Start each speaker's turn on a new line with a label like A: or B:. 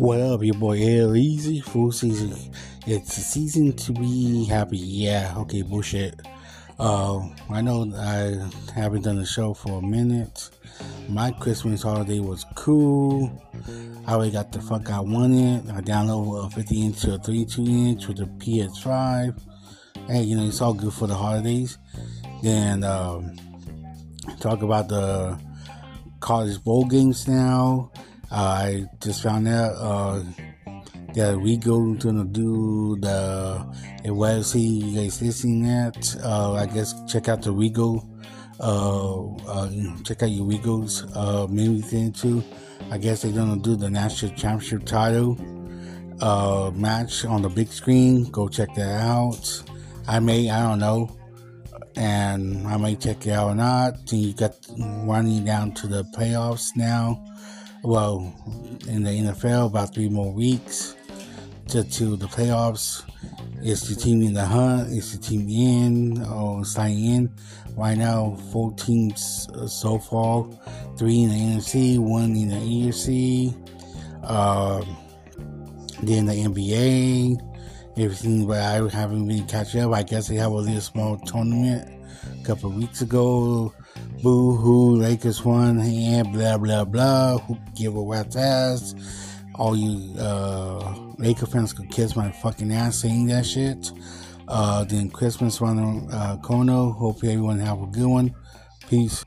A: What up, your boy L Easy? Full season. It's a season to be happy. Yeah, okay, bullshit. Uh, I know I haven't done the show for a minute. My Christmas holiday was cool. I already got the fuck I wanted. I downloaded a 50 inch to a 32 inch with a PS5. Hey, you know, it's all good for the holidays. Then, um, talk about the college bowl games now. I just found out uh, that we go to do the see you guys listening at uh, I guess check out the Regal uh, uh, check out your Regals uh, maybe thing too. I guess they're gonna do the national championship title uh, match on the big screen. Go check that out. I may I don't know, and I may check it out or not. You got running down to the playoffs now well, in the NFL, about three more weeks to, to the playoffs. Is the team in the hunt? Is the team in or signing in? Right now, four teams uh, so far three in the NFC, one in the AFC. Uh, then the NBA, everything, but I haven't really catch up. I guess they have a little small tournament a couple weeks ago boo hoo, Lakers won, and blah blah blah. Who give a rat's ass? All you uh, Laker fans could kiss my fucking ass saying that shit. Uh, then Christmas around uh, corner. Hope everyone have a good one. Peace.